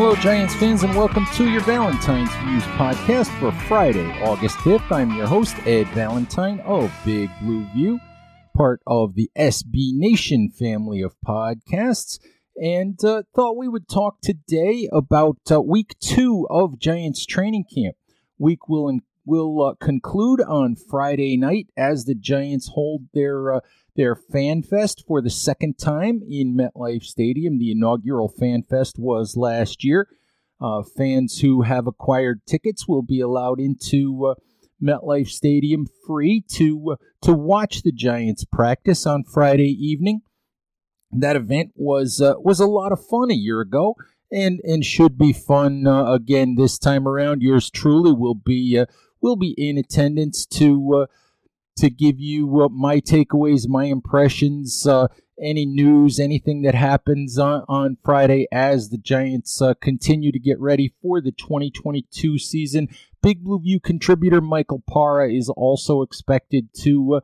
Hello, Giants fans, and welcome to your Valentine's Views podcast for Friday, August 5th. I'm your host, Ed Valentine of Big Blue View, part of the SB Nation family of podcasts, and uh, thought we would talk today about uh, week two of Giants training camp. Week will in- will uh, conclude on Friday night as the Giants hold their uh, their Fan Fest for the second time in MetLife Stadium. The inaugural Fan Fest was last year. Uh, fans who have acquired tickets will be allowed into uh, MetLife Stadium free to uh, to watch the Giants practice on Friday evening. That event was uh, was a lot of fun a year ago, and and should be fun uh, again this time around. Yours truly will be uh, will be in attendance to to give you uh, my takeaways, my impressions, uh, any news, anything that happens on, on Friday as the Giants uh, continue to get ready for the 2022 season. Big Blue View contributor Michael Para is also expected to uh,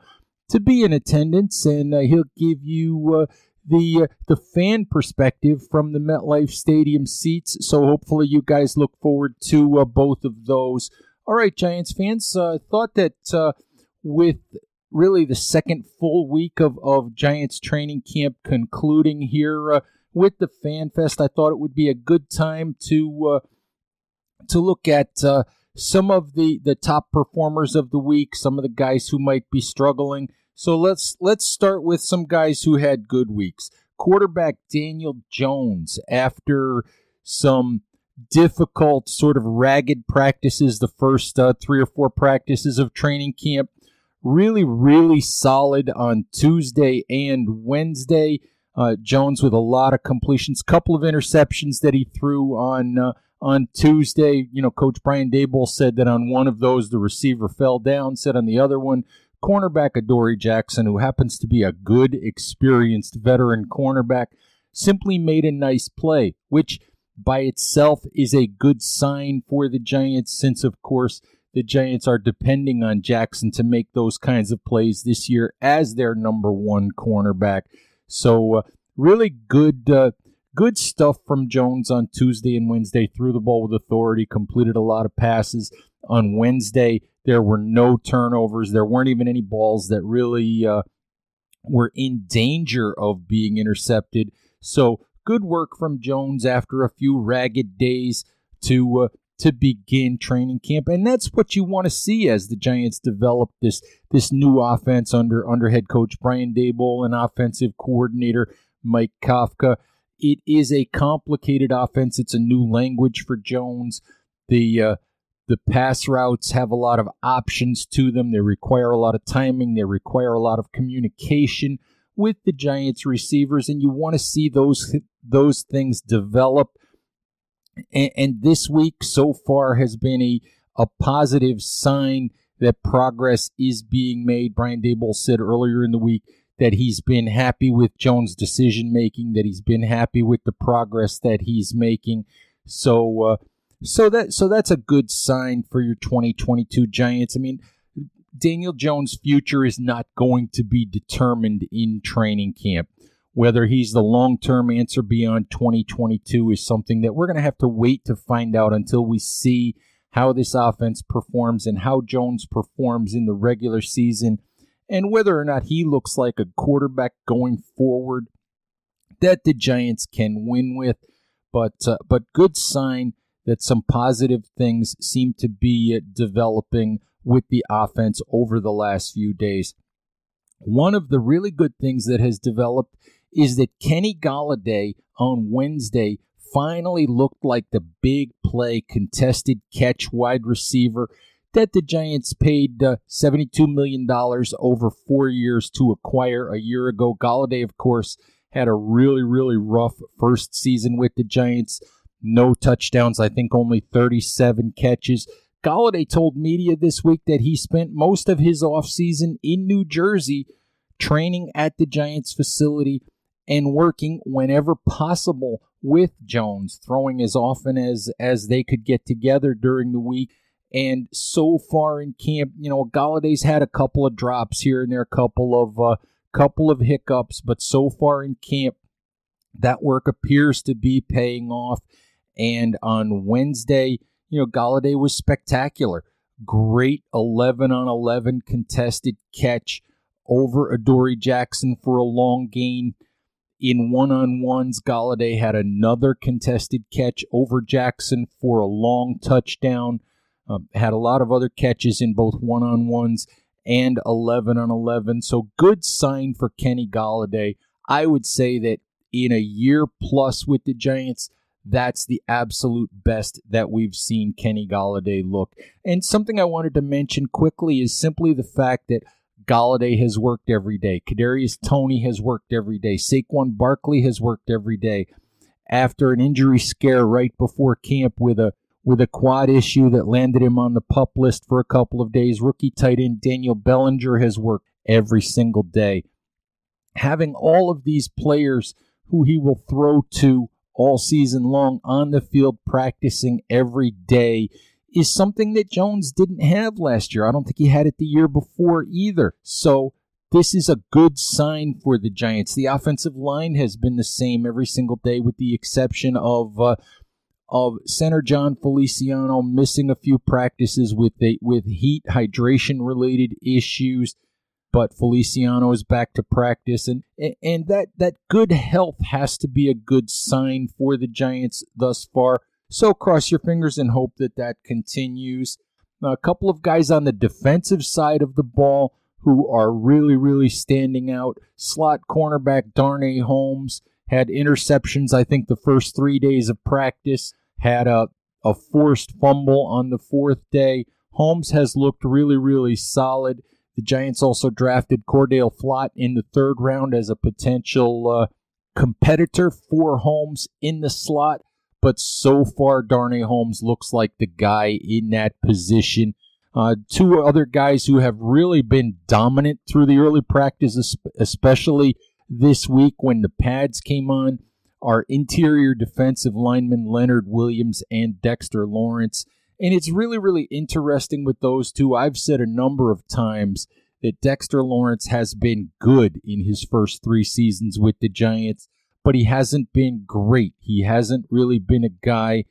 to be in attendance, and uh, he'll give you uh, the the fan perspective from the MetLife Stadium seats. So hopefully, you guys look forward to both of those. All right, Giants fans, I thought that with really the second full week of, of Giants training camp concluding here uh, with the Fan Fest, I thought it would be a good time to uh, to look at uh, some of the, the top performers of the week, some of the guys who might be struggling. So let's let's start with some guys who had good weeks. Quarterback Daniel Jones, after some difficult, sort of ragged practices, the first uh, three or four practices of training camp, really, really solid on Tuesday and Wednesday. Uh, Jones with a lot of completions, couple of interceptions that he threw on uh, on Tuesday. You know, Coach Brian Daboll said that on one of those the receiver fell down. Said on the other one, cornerback Adoree Jackson, who happens to be a good, experienced veteran cornerback, simply made a nice play, which by itself is a good sign for the Giants, since of course the Giants are depending on Jackson to make those kinds of plays this year as their number one cornerback. So, uh, really good, uh, good stuff from Jones on Tuesday and Wednesday. Threw the ball with authority, completed a lot of passes. On Wednesday, there were no turnovers. There weren't even any balls that really uh, were in danger of being intercepted. So, good work from Jones after a few ragged days to uh, to begin training camp, and that's what you want to see as the Giants develop this this new offense under under head coach Brian Daboll and offensive coordinator Mike Kafka. It is a complicated offense. It's a new language for Jones. The uh, the pass routes have a lot of options to them. They require a lot of timing. They require a lot of communication with the Giants receivers, and you want to see those those things develop and, and this week so far has been a, a positive sign that progress is being made. Brian Daboll said earlier in the week that he's been happy with Jones' decision making, that he's been happy with the progress that he's making. So, uh, so that so that's a good sign for your 2022 Giants. I mean, Daniel Jones' future is not going to be determined in training camp. Whether he's the long term answer beyond 2022 is something that we're going to have to wait to find out until we see how this offense performs and how Jones performs in the regular season and whether or not he looks like a quarterback going forward that the Giants can win with. But uh, but good sign that some positive things seem to be developing with the offense over the last few days. One of the really good things that has developed is that Kenny Golladay on Wednesday finally looked like the big play contested catch wide receiver that the Giants paid uh, $72 million over four years to acquire a year ago. Golladay, of course, had a really, really rough first season with the Giants. No touchdowns, I think only 37 catches. Golladay told media this week that he spent most of his offseason in New Jersey training at the Giants facility and working whenever possible with Jones, throwing as often as as they could get together during the week. And so far in camp, you know, Golladay's had a couple of drops here and there, a couple of uh, couple of hiccups, but so far in camp, that work appears to be paying off. And on Wednesday, you know, Golladay was spectacular. Great 11 on 11 contested catch over Adoree Jackson for a long gain. In one on ones, Golladay had another contested catch over Jackson for a long touchdown. Um, had a lot of other catches in both one on ones and 11 on 11. So, good sign for Kenny Golladay. I would say that in a year plus with the Giants, that's the absolute best that we've seen Kenny Golladay look. And something I wanted to mention quickly is simply the fact that Golladay has worked every day. Kadarius Toney has worked every day. Saquon Barkley has worked every day. After an injury scare right before camp with a with a quad issue that landed him on the pup list for a couple of days, rookie tight end Daniel Bellinger has worked every single day. Having all of these players who he will throw to all season long on the field practicing every day is something that Jones didn't have last year. I don't think he had it the year before either. So this is a good sign for the Giants. The offensive line has been the same every single day, with the exception of uh, of center Jon Feliciano missing a few practices with a, with heat hydration related issues. But Feliciano is back to practice, and and that that good health has to be a good sign for the Giants thus far. So cross your fingers and hope that that continues. a couple of guys on the defensive side of the ball who are really, really standing out. Slot cornerback Darnay Holmes had interceptions, I think, the first three days of practice, had a, a forced fumble on the fourth day. Holmes has looked really, really solid. The Giants also drafted Cordale Flott in the third round as a potential uh, competitor for Holmes in the slot but so far, Darnay Holmes looks like the guy in that position. Uh, two other guys who have really been dominant through the early practice, especially this week when the pads came on, are interior defensive linemen Leonard Williams and Dexter Lawrence. And it's really, really interesting with those two. I've said a number of times that Dexter Lawrence has been good in his first three seasons with the Giants but he hasn't been great. He hasn't really been a guy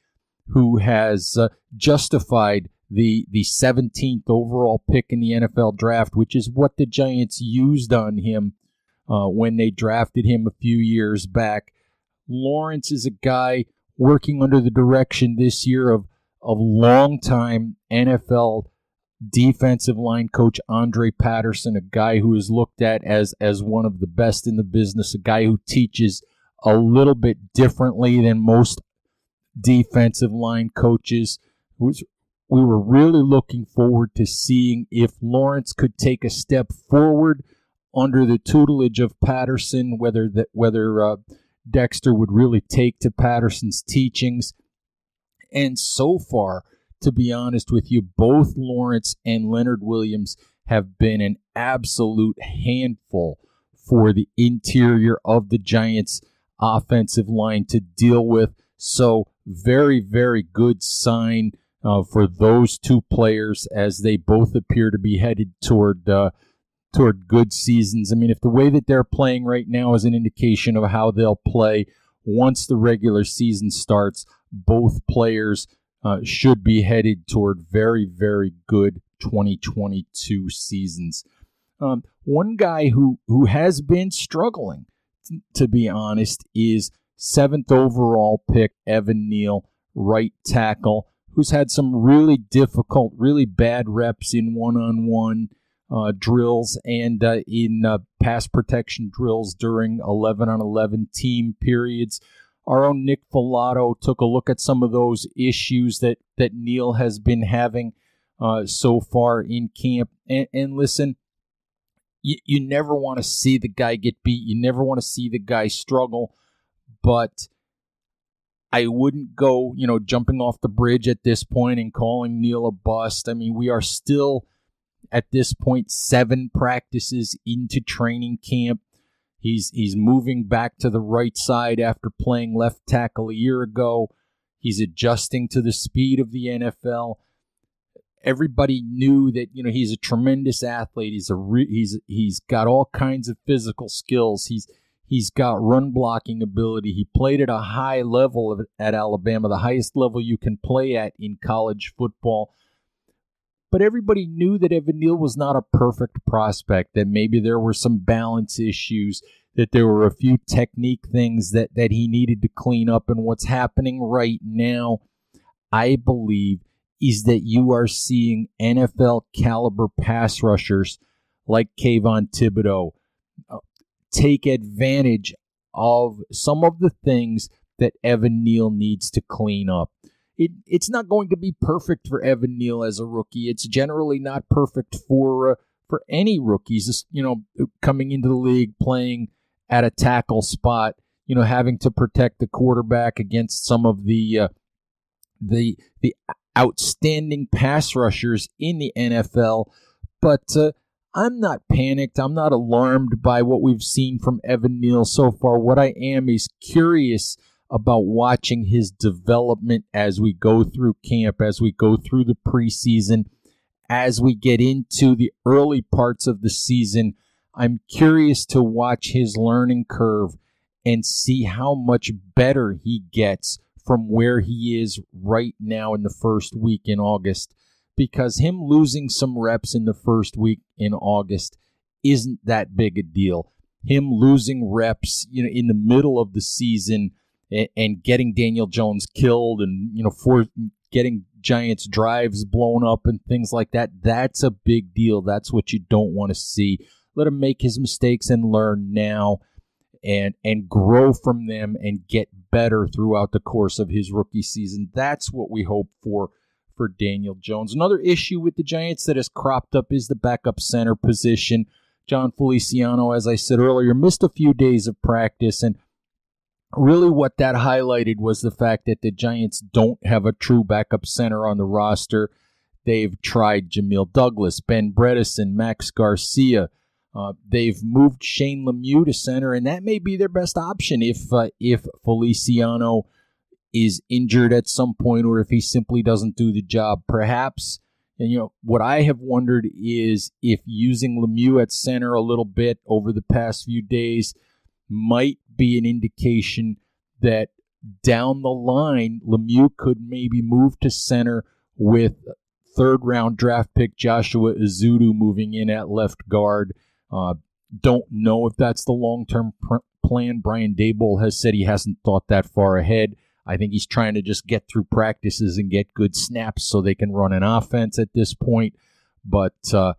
who has uh, justified the the 17th overall pick in the NFL draft, which is what the Giants used on him uh, when they drafted him a few years back. Lawrence is a guy working under the direction this year of of longtime NFL defensive line coach Andre Patterson, a guy who is looked at as as one of the best in the business, a guy who teaches a little bit differently than most defensive line coaches. We were really looking forward to seeing if Lawrence could take a step forward under the tutelage of Patterson, whether that whether uh, Dexter would really take to Patterson's teachings. And so far, to be honest with you, both Lawrence and Leonard Williams have been an absolute handful for the interior of the Giants offensive line to deal with. So, very, very good sign uh, for those two players as they both appear to be headed toward uh, toward good seasons. I mean, if the way that they're playing right now is an indication of how they'll play once the regular season starts, both players uh, should be headed toward very, very good 2022 seasons. Um, one guy who who has been struggling to be honest, is seventh overall pick Evan Neal, right tackle who's had some really difficult, really bad reps in one on one drills and uh, in uh, pass protection drills during 11 on 11 team periods. Our own Nick Falato took a look at some of those issues that, that Neal has been having uh, so far in camp. And, and listen, you, you never want to see the guy get beat. You never want to see the guy struggle. But I wouldn't go, you know, jumping off the bridge at this point and calling Neal a bust. I mean, we are still at this point seven practices into training camp. He's he's moving back to the right side after playing left tackle a year ago. He's adjusting to the speed of the NFL everybody knew that you know he's a tremendous athlete. He's a re- he's he's got all kinds of physical skills. He's he's got run blocking ability. He played at a high level at Alabama, the highest level you can play at in college football. But everybody knew that Evan Neal was not a perfect prospect. That maybe there were some balance issues. That there were a few technique things that that he needed to clean up. And what's happening right now, I believe is that you are seeing NFL caliber pass rushers like Kayvon Thibodeaux uh, take advantage of some of the things that Evan Neal needs to clean up. It, it's not going to be perfect for Evan Neal as a rookie. It's generally not perfect for uh, for any rookies. You know, coming into the league playing at a tackle spot. You know, having to protect the quarterback against some of the uh, the the outstanding pass rushers in the NFL. But uh, I'm not panicked. I'm not alarmed by what we've seen from Evan Neal so far. What I am is curious about watching his development as we go through camp, as we go through the preseason, as we get into the early parts of the season. I'm curious to watch his learning curve and see how much better he gets from where he is right now in the first week in August because him losing some reps in the first week in August isn't that big a deal. Him losing reps, you know, in the middle of the season and, getting Daniel Jones killed and you know for getting Giants drives blown up and things like that, that's a big deal. That's what you don't want to see. Let him make his mistakes and learn now and and grow from them and get better throughout the course of his rookie season. That's what we hope for for Daniel Jones. Another issue with the Giants that has cropped up is the backup center position. Jon Feliciano, as I said earlier, missed a few days of practice and really what that highlighted was the fact that the Giants don't have a true backup center on the roster. They've tried Jamil Douglas, Ben Bredeson, Max Garcia, uh, they've moved Shane Lemieux to center, and that may be their best option if uh, if Feliciano is injured at some point, or if he simply doesn't do the job. Perhaps, and you know what I have wondered is if using Lemieux at center a little bit over the past few days might be an indication that down the line Lemieux could maybe move to center with third round draft pick Joshua Ezeudu moving in at left guard uh, don't know if that's the long term pr- plan. Brian Daboll has said he hasn't thought that far ahead. I think he's trying to just get through practices and get good snaps so they can run an offense at this point. But uh,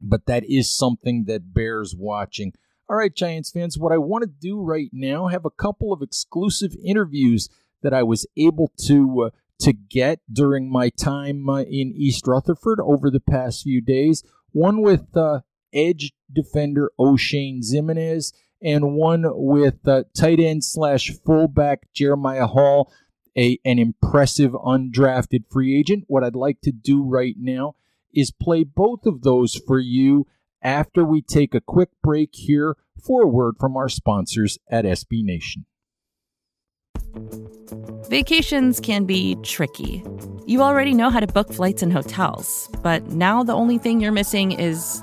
but that is something that bears watching. All right, Giants fans, what I want to do right now have a couple of exclusive interviews that I was able to uh, to get during my time uh, in East Rutherford over the past few days. One with uh, edge defender Oshane Ximines, and one with uh, tight end slash fullback Jeremiah Hall, a, an impressive undrafted free agent. What I'd like to do right now is play both of those for you after we take a quick break here for a word from our sponsors at SB Nation. Vacations can be tricky. You already know how to book flights and hotels, but now the only thing you're missing is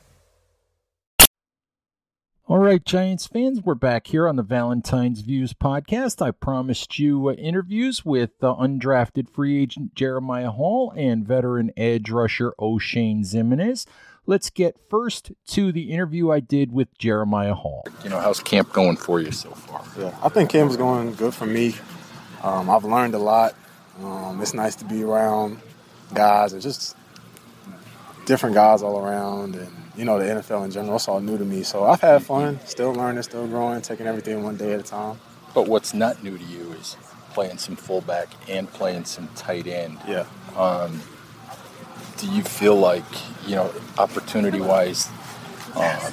All right, Giants fans, we're back here on the Valentine's Views podcast. I promised you uh, interviews with uh, undrafted free agent Jeremiah Hall and veteran edge rusher Oshane Ximines. Let's get first to the interview I did with Jeremiah Hall. You know, how's camp going for you so far? Yeah, I think camp's going good for me. Um, I've learned a lot. Um, it's nice to be around guys and just different guys all around and you know the NFL in general. It's all new to me, so I've had fun. Still learning, still growing, taking everything one day at a time. But what's not new to you is playing some fullback and playing some tight end. Yeah. Um, do you feel like you know opportunity wise uh,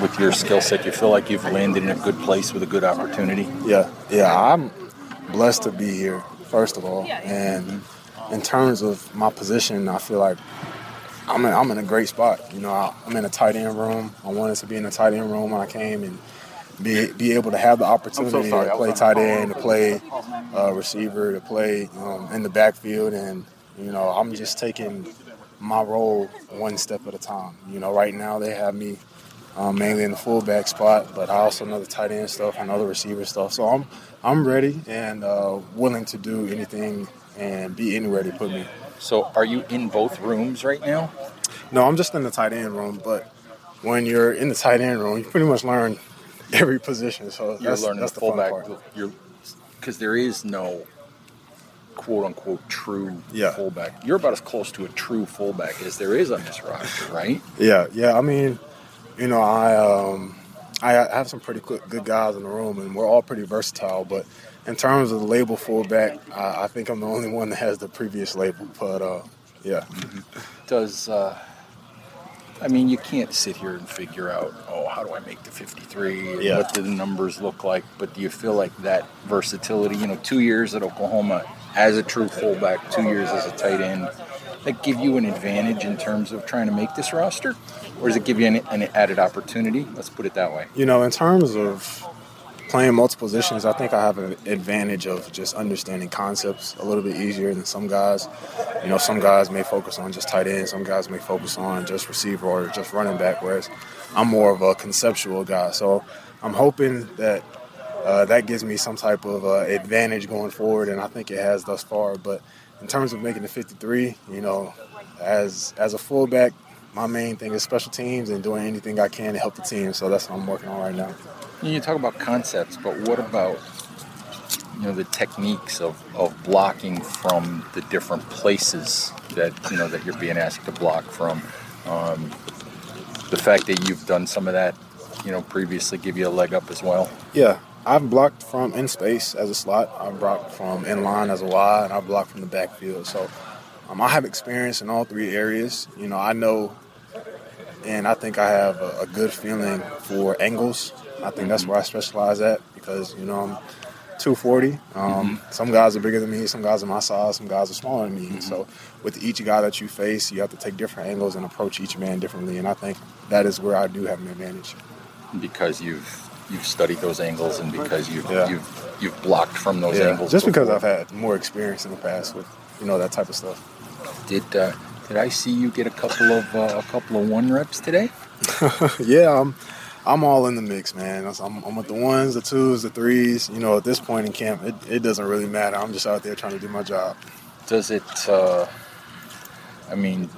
with your skill set you feel like you've landed in a good place with a good opportunity yeah yeah i'm blessed to be here first of all and in terms of my position i feel like i'm in, I'm in a great spot you know I, am in a tight end room i wanted to be in a tight end room when i came and be, be able to have the opportunity so to play tight end, to play uh, receiver, to play um, in the backfield, and you know, I'm just taking my role one step at a time. You know, right now they have me um, mainly in the fullback spot, but I also know the tight end stuff, I know the receiver stuff. So I'm I'm ready and uh, willing to do anything and be anywhere they put me. So are you in both rooms right now? No, I'm just in the tight end room. But when you're in the tight end room, you pretty much learn every position. So you're that's, learning that's the the fullback. fun part. You're because there is no quote unquote true Yeah. fullback. You're about as close to a true fullback as there is on this roster, right? Yeah, yeah. I mean, you know, I um, I have some pretty good good guys in the room, and we're all pretty versatile. But in terms of the label fullback, I, I think I'm the only one that has the previous label. But uh, yeah, Does uh, I mean you can't sit here and figure out oh how do I make the 53? Yeah. What do the numbers look like? But do you feel like that versatility? You know, two years at Oklahoma as a true fullback, two years as a tight end. That give you an advantage in terms of trying to make this roster, or does it give you an, an added opportunity? Let's put it that way. you know, in terms of playing multiple positions, I think I have an advantage of just understanding concepts a little bit easier than some guys. You know, some guys may focus on just tight end, some guys may focus on just receiver or just running back, whereas I'm more of a conceptual guy. So I'm hoping that uh, that gives me some type of uh, advantage going forward, and I think it has thus far. But in terms of making the 53, you know, as as a fullback, my main thing is special teams and doing anything I can to help the team. So that's what I'm working on right now. You talk about concepts, but what about you know the techniques of, of blocking from the different places that you know that you're being asked to block from? Um, the fact that you've done some of that, you know, previously give you a leg up as well. Yeah, I've blocked from in space as a slot. I've blocked from in line as a wide, and I've blocked from the backfield. So um, I have experience in all three areas. You know, I know, and I think I have a, a good feeling for angles. I think that's where I specialize at because you know I'm 240. Um, Some guys are bigger than me. Some guys are my size. Some guys are smaller than me. So with each guy that you face, you have to take different angles and approach each man differently. And I think that is where I do have an advantage. because you've you've studied those angles and because you've Yeah. you've you've blocked from those Yeah, angles. just because. I've had more experience in the past with you know that type of stuff. did uh, did I see you get a couple of uh, a couple of one reps today? yeah, I'm I'm all in the mix, man. I'm, I'm with the ones, the twos, the threes. You know, at this point in camp, it, it doesn't really matter. I'm just out there trying to do my job. Does it? Uh, I mean,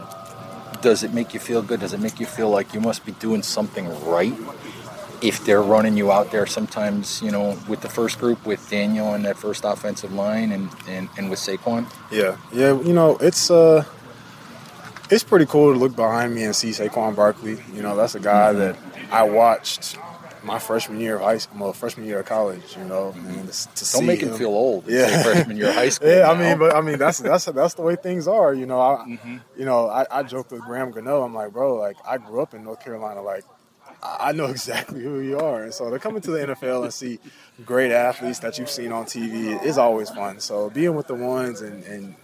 does it make you feel good? Does it make you feel like you must be doing something right? If they're running you out there sometimes, you know, with the first group, with Daniel and that first offensive line and, and, and with Saquon? Yeah, yeah. You know, it's uh, it's pretty cool to look behind me and see Saquon Barkley. You know, that's a guy mm-hmm. that I watched my freshman year of high school, well, freshman year of college. You know, and to, don't make him, him, feel old. Yeah, freshman year of high school. yeah, now. I mean, but I mean that's that's that's the way things are. You know, I mm-hmm. you know I, I joke with Graham Gano. I'm like, bro, like I grew up in North Carolina, like. I know exactly who you are. And so to come into the NFL and see great athletes that you've seen on TV is always fun. So being with the ones and, and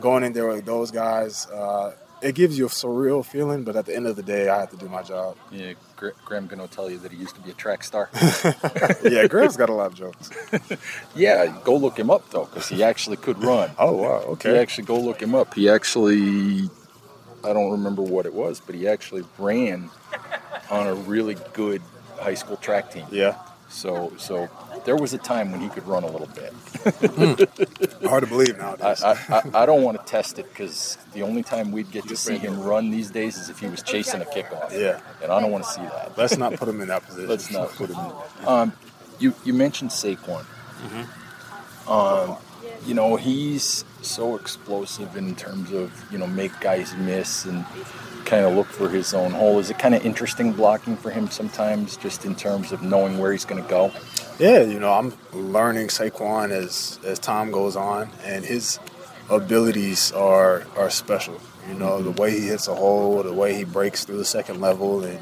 going in there with those guys, uh, it gives you a surreal feeling, but at the end of the day, I have to do my job. Yeah, Graham gonna tell you that he used to be a track star. yeah, Graham's got a lot of jokes. yeah, go look him up though, because he actually could run. Oh wow, okay. He actually go look him up. He actually, I don't remember what it was, but he actually ran on a really good high school track team. Yeah. So so there was a time when he could run a little bit. mm. Hard to believe nowadays. I, I, I don't want to test it because the only time we'd get to see him run these days is if he was chasing a kickoff. Yeah. And I don't want to see that. Let's not put him in that position. Let's not put him in. Um, you, you mentioned Saquon. Mm-hmm. Um, you know, he's so explosive in terms of, you know, make guys miss and kind of look for his own hole. Is it kind of interesting blocking for him sometimes, just in terms of knowing where he's going to go? Yeah, you know, I'm learning Saquon as as time goes on, and his abilities are are special. You know, the way he hits a hole, the way he breaks through the second level and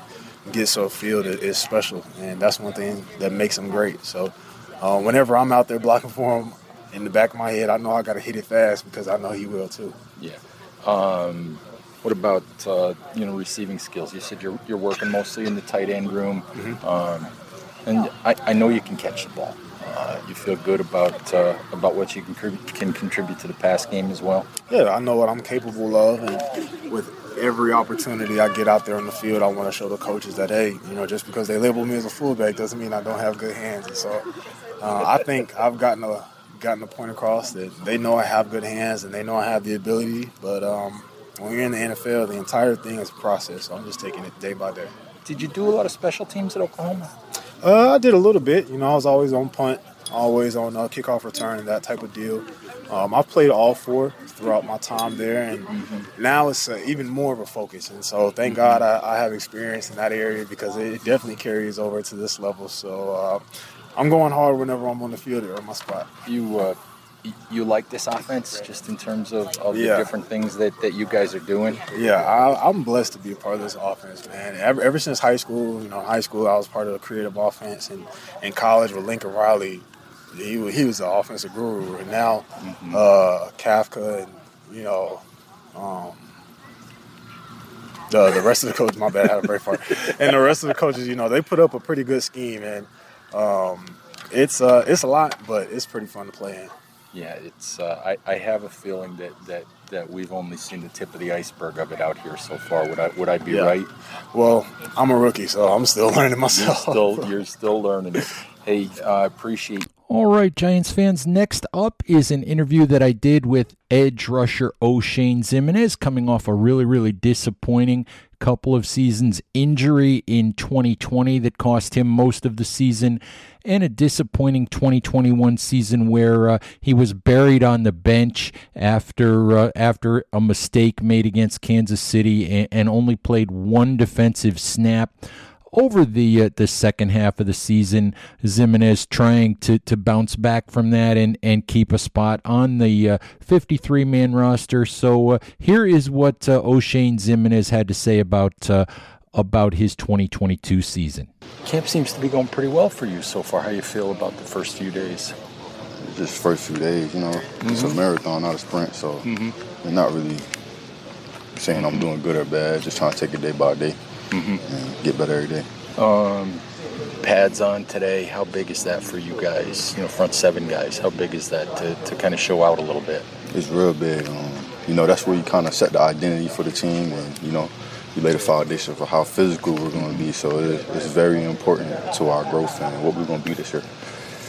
gets off field is special, and that's one thing that makes him great. So, uh, whenever I'm out there blocking for him, in the back of my head, I know I got to hit it fast because I know he will too. Yeah. Um, what about uh, you know receiving skills? You said you're, you're working mostly in the tight end room, mm-hmm. um, and I, I, know you can catch the ball. Uh, you feel good about uh, about what you can, can contribute to the pass game as well. Yeah, I know what I'm capable of, and with every opportunity I get out there on the field, I want to show the coaches that hey, you know, just because they label me as a fullback doesn't mean I don't have good hands. And so, uh, I think I've gotten a gotten a point across that they know I have good hands and they know I have the ability, but um, when you're in the NFL, the entire thing is a process. So I'm just taking it day by day. Did you do a lot of special teams at Oklahoma? Uh, I did a little bit. You know, I was always on punt, always on uh, kickoff return, and that type of deal. Um, I've played all four throughout my time there, and mm-hmm. now it's uh, even more of a focus. And so, thank mm-hmm. God I, I, have experience in that area because it definitely carries over to this level. So, uh, I'm going hard whenever I'm on the field or on my spot. You uh, you like this offense just in terms of, of yeah. the different things that, that you guys are doing? Yeah, I, am blessed to be a part of this offense, man. Ever, ever, since high school, you know, high school, I was part of the creative offense, and in college with Lincoln Riley, he, he was the offensive guru, and now mm-hmm. uh, Kafka and you know. Um, the, the rest of the coaches, my bad, I had a break part. And the rest of the coaches, you know, they put up a pretty good scheme, and um, it's uh, it's a lot, but it's pretty fun to play in. Yeah, it's. Uh, I, I have a feeling that, that, that we've only seen the tip of the iceberg of it out here so far. Would I would I be yeah. right? Well, I'm a rookie, so I'm still learning myself. You're still, you're still learning it. Hey, I uh, appreciate. All right, Giants fans. Next up is an interview that I did with edge rusher Oshane Ximines, coming off a really, really disappointing couple of seasons injury in 2020 that cost him most of the season and a disappointing 2021 season where uh, he was buried on the bench after uh, after a mistake made against Kansas City and, and only played one defensive snap over the uh, the second half of the season. Ximines trying to, to bounce back from that and, and keep a spot on the 53 uh, man roster. So uh, here is what uh, Oshane Ximines had to say about uh, about his 2022 season. Camp seems to be going pretty well for you so far. How you feel about the first few days? Just first few days, you know, mm-hmm. it's a mm-hmm. marathon, not a sprint. So mm-hmm. you're not really saying I'm doing good or bad. Just trying to take it day by day mm-hmm. get better every day. Um, pads on today. How big is that for you guys? You know, front seven guys. How big is that to, to kind of show out a little bit? It's real big. Um, you know, that's where you kind of set the identity for the team, and you know, you lay the foundation for how physical we're going to be. So it's very important to our growth and what we're going to be this year.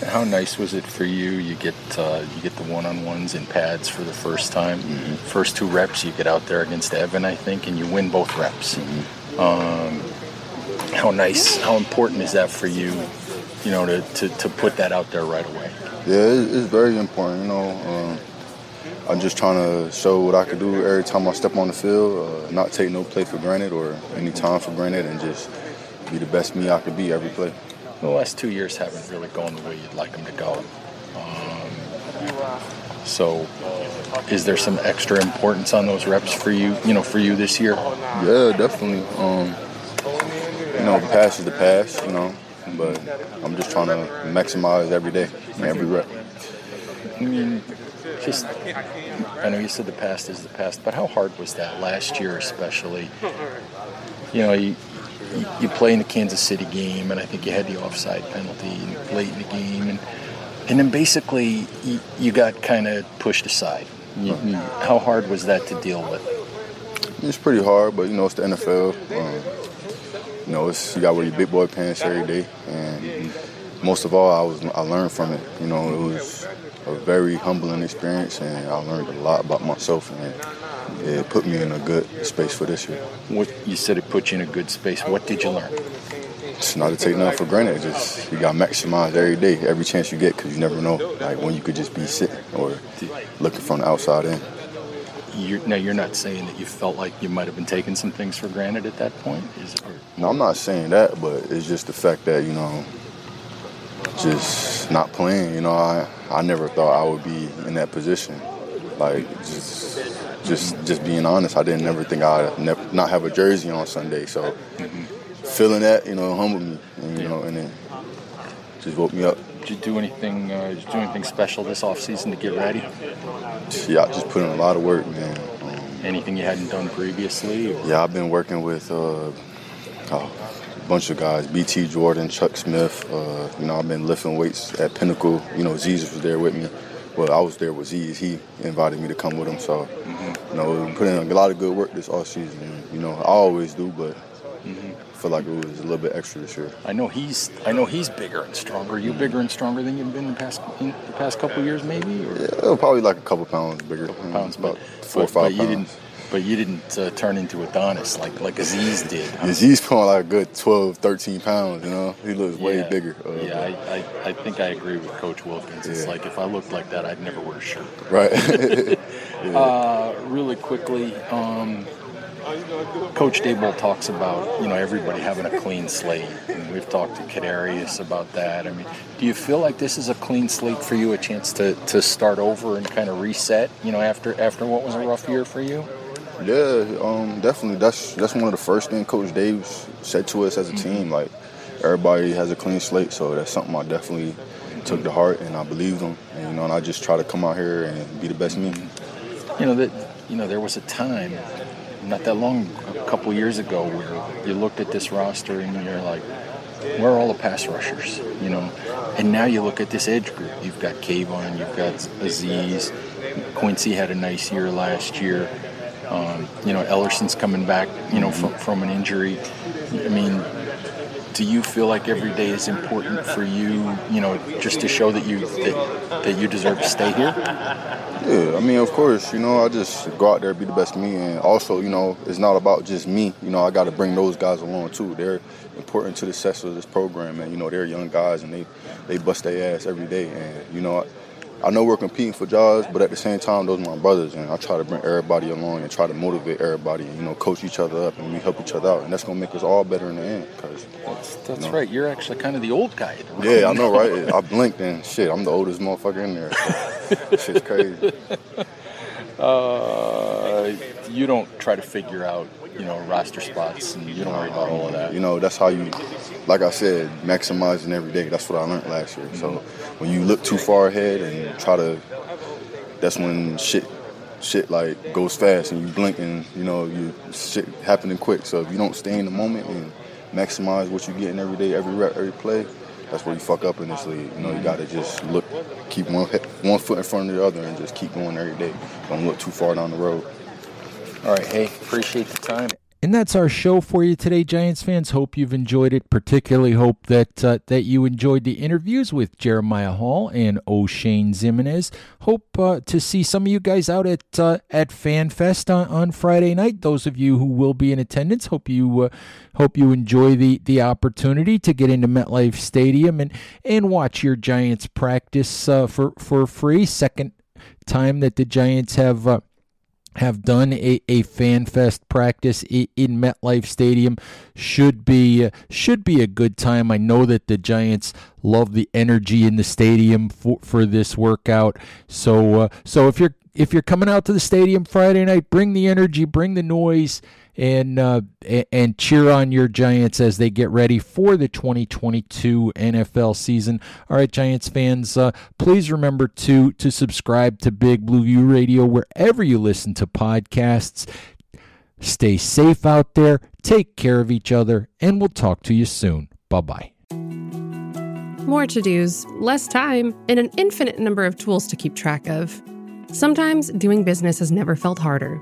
How nice was it for you? You get uh, you get the one-on-ones and pads for the first time. Mm-hmm. First two reps, you get out there against Evan, I think, and you win both reps. Mm-hmm. Um, how nice, how important is that for you? You know, to, to, to put that out there right away. Yeah, it's very important. You know, um, I'm just trying to show what I can do every time I step on the field, uh, not take no play for granted or any time for granted, and just be the best me I can be every play. The last two years haven't really gone the way you'd like them to go. Um, so, is there some extra importance on those reps for you? You know, for you this year? Yeah, definitely. Um, you know, the past is the past. You know, but I'm just trying to maximize every day, every rep. I mean, just I know you said the past is the past, but how hard was that last year, especially? You know, you you play in the Kansas City game, and I think you had the offside penalty late in the game, and and then basically you, you got kind of pushed aside. You, how hard was that to deal with? It's pretty hard, but you know it's the NFL. Um, you know, it's you got to wear your big boy pants every day, and most of all, I was I learned from it. You know, it was a very humbling experience, and I learned a lot about myself, and it put me in a good space for this year. What you said it put you in a good space. What did you learn? It's not to take nothing for granted. Just you got to maximize every day, every chance you get, because you never know, like when you could just be sitting or looking from the outside in. You're, now you're not saying that you felt like you might have been taking some things for granted at that point. Is it, no, I'm not saying that, but it's just the fact that you know just not playing. You know, I I never thought I would be in that position. Like just just just being honest, I didn't ever think I'd never, not have a jersey on Sunday. So mm-hmm. Feeling that, you know, humbled me, and, you know, and then just woke me up. Did you do anything? Uh, did you do anything special this off season to get ready? Yeah, I just put in a lot of work, man. Um, anything you hadn't done previously? Or? Yeah, I've been working with. Uh, oh, bunch of guys, BT Jordan, Chuck Smith. Uh, you know, I've been lifting weights at Pinnacle. You know, Zeez was there with me. Well, I was there with Zeez. He invited me to come with him. So, mm-hmm. you know, put in a lot of good work this off season. You know, I always do, but feel like it was a little bit extra this year. I know he's I know he's bigger and stronger. You bigger and stronger than you've been in the past in the past couple years, maybe? Or? Yeah, probably like a couple pounds bigger. Couple pounds, about but, four or five but pounds. But you didn't uh, turn into Adonis like like Azeez did. Huh? Azeez put like a good 12, 13 pouns. You know, he looks way yeah. bigger. Uh, yeah, I, I, I, think I agree with Coach Wilkins. It's yeah. like if I looked like that, I'd never wear a shirt. Right. yeah. uh, really quickly, um, Coach Daboll talks about you know everybody having a clean slate, and we've talked to Kadarius about that. I mean, do you feel like this is a clean slate for you, a chance to, to start over and kind of reset? You know, after after what was a rough year for you? Yeah, um, definitely. That's that's one of the first things Coach Dave said to us as a mm-hmm. team. Like everybody has a clean slate, so that's something I definitely took to heart and I believed them. And you know, and I just try to come out here and be the best me. You know that you know there was a time not that long, a couple years ago, where you looked at this roster and you're like, where are all the pass rushers? You know, and now you look at this edge group. You've got Kayvon, you've got Azeez, Quincy had a nice year last year. Um, you know, Elerson's coming back, you know, from, from an injury. I mean, do you feel like every day is important for you, you know, just to show that you that, that you deserve to stay here? Yeah, I mean, of course, you know, I just go out there, be the best me, and also, you know, it's not about just me. You know, I got to bring those guys along too. They're important to the success of this program, and you know, they're young guys, and they they bust their ass every day, and you know. I know we're competing for jobs, but at the same time, those are my brothers, and I try to bring everybody along and try to motivate everybody, and, you know, coach each other up, and we help each other out, and that's gonna make us all better in the end. Cause that's, that's you know, right. You're actually kind of the old guy. Yeah, I know, right? I blinked and shit, I'm the oldest motherfucker in there. So shit's crazy. Uh, you don't try to figure out, you know, roster spots, and you don't worry about all of that. You know, that's how you, like I said, maximizing every day. That's what I learned last year. Mm-hmm. So when you look too far ahead and try to, that's when shit, shit like goes fast, and you blink, and you know, you shit happening quick. So if you don't stay in the moment and maximize what you're getting every day, every rep, every play, that's where you fuck up in this league. You know, you got to just look, keep one one foot in front of the other, and just keep going every day. Don't look too far down the road. All right, hey, appreciate the time. And that's our show for you today, Giants fans. Hope you've enjoyed it. Particularly hope that uh, that you enjoyed the interviews with Jeremiah Hall and Oshane Ximines. Hope uh, to see some of you guys out at uh, at FanFest on, on Friday night. Those of you who will be in attendance, hope you uh, hope you enjoy the the opportunity to get into MetLife Stadium and and watch your Giants practice uh, for for free. Second time that the Giants have. Have done a, a fan fest practice in MetLife Stadium should be should be a good time. I know that the Giants love the energy in the stadium for, for this workout. So uh, so if you're if you're coming out to the stadium Friday night, bring the energy, bring the noise and uh, and cheer on your Giants as they get ready for the 2022 NFL season. All right, Giants fans, uh, please remember to to subscribe to Big Blue View Radio wherever you listen to podcasts. Stay safe out there, take care of each other, and we'll talk to you soon. Bye bye. More to dos, less time, and an infinite number of tools to keep track of. Sometimes doing business has never felt harder.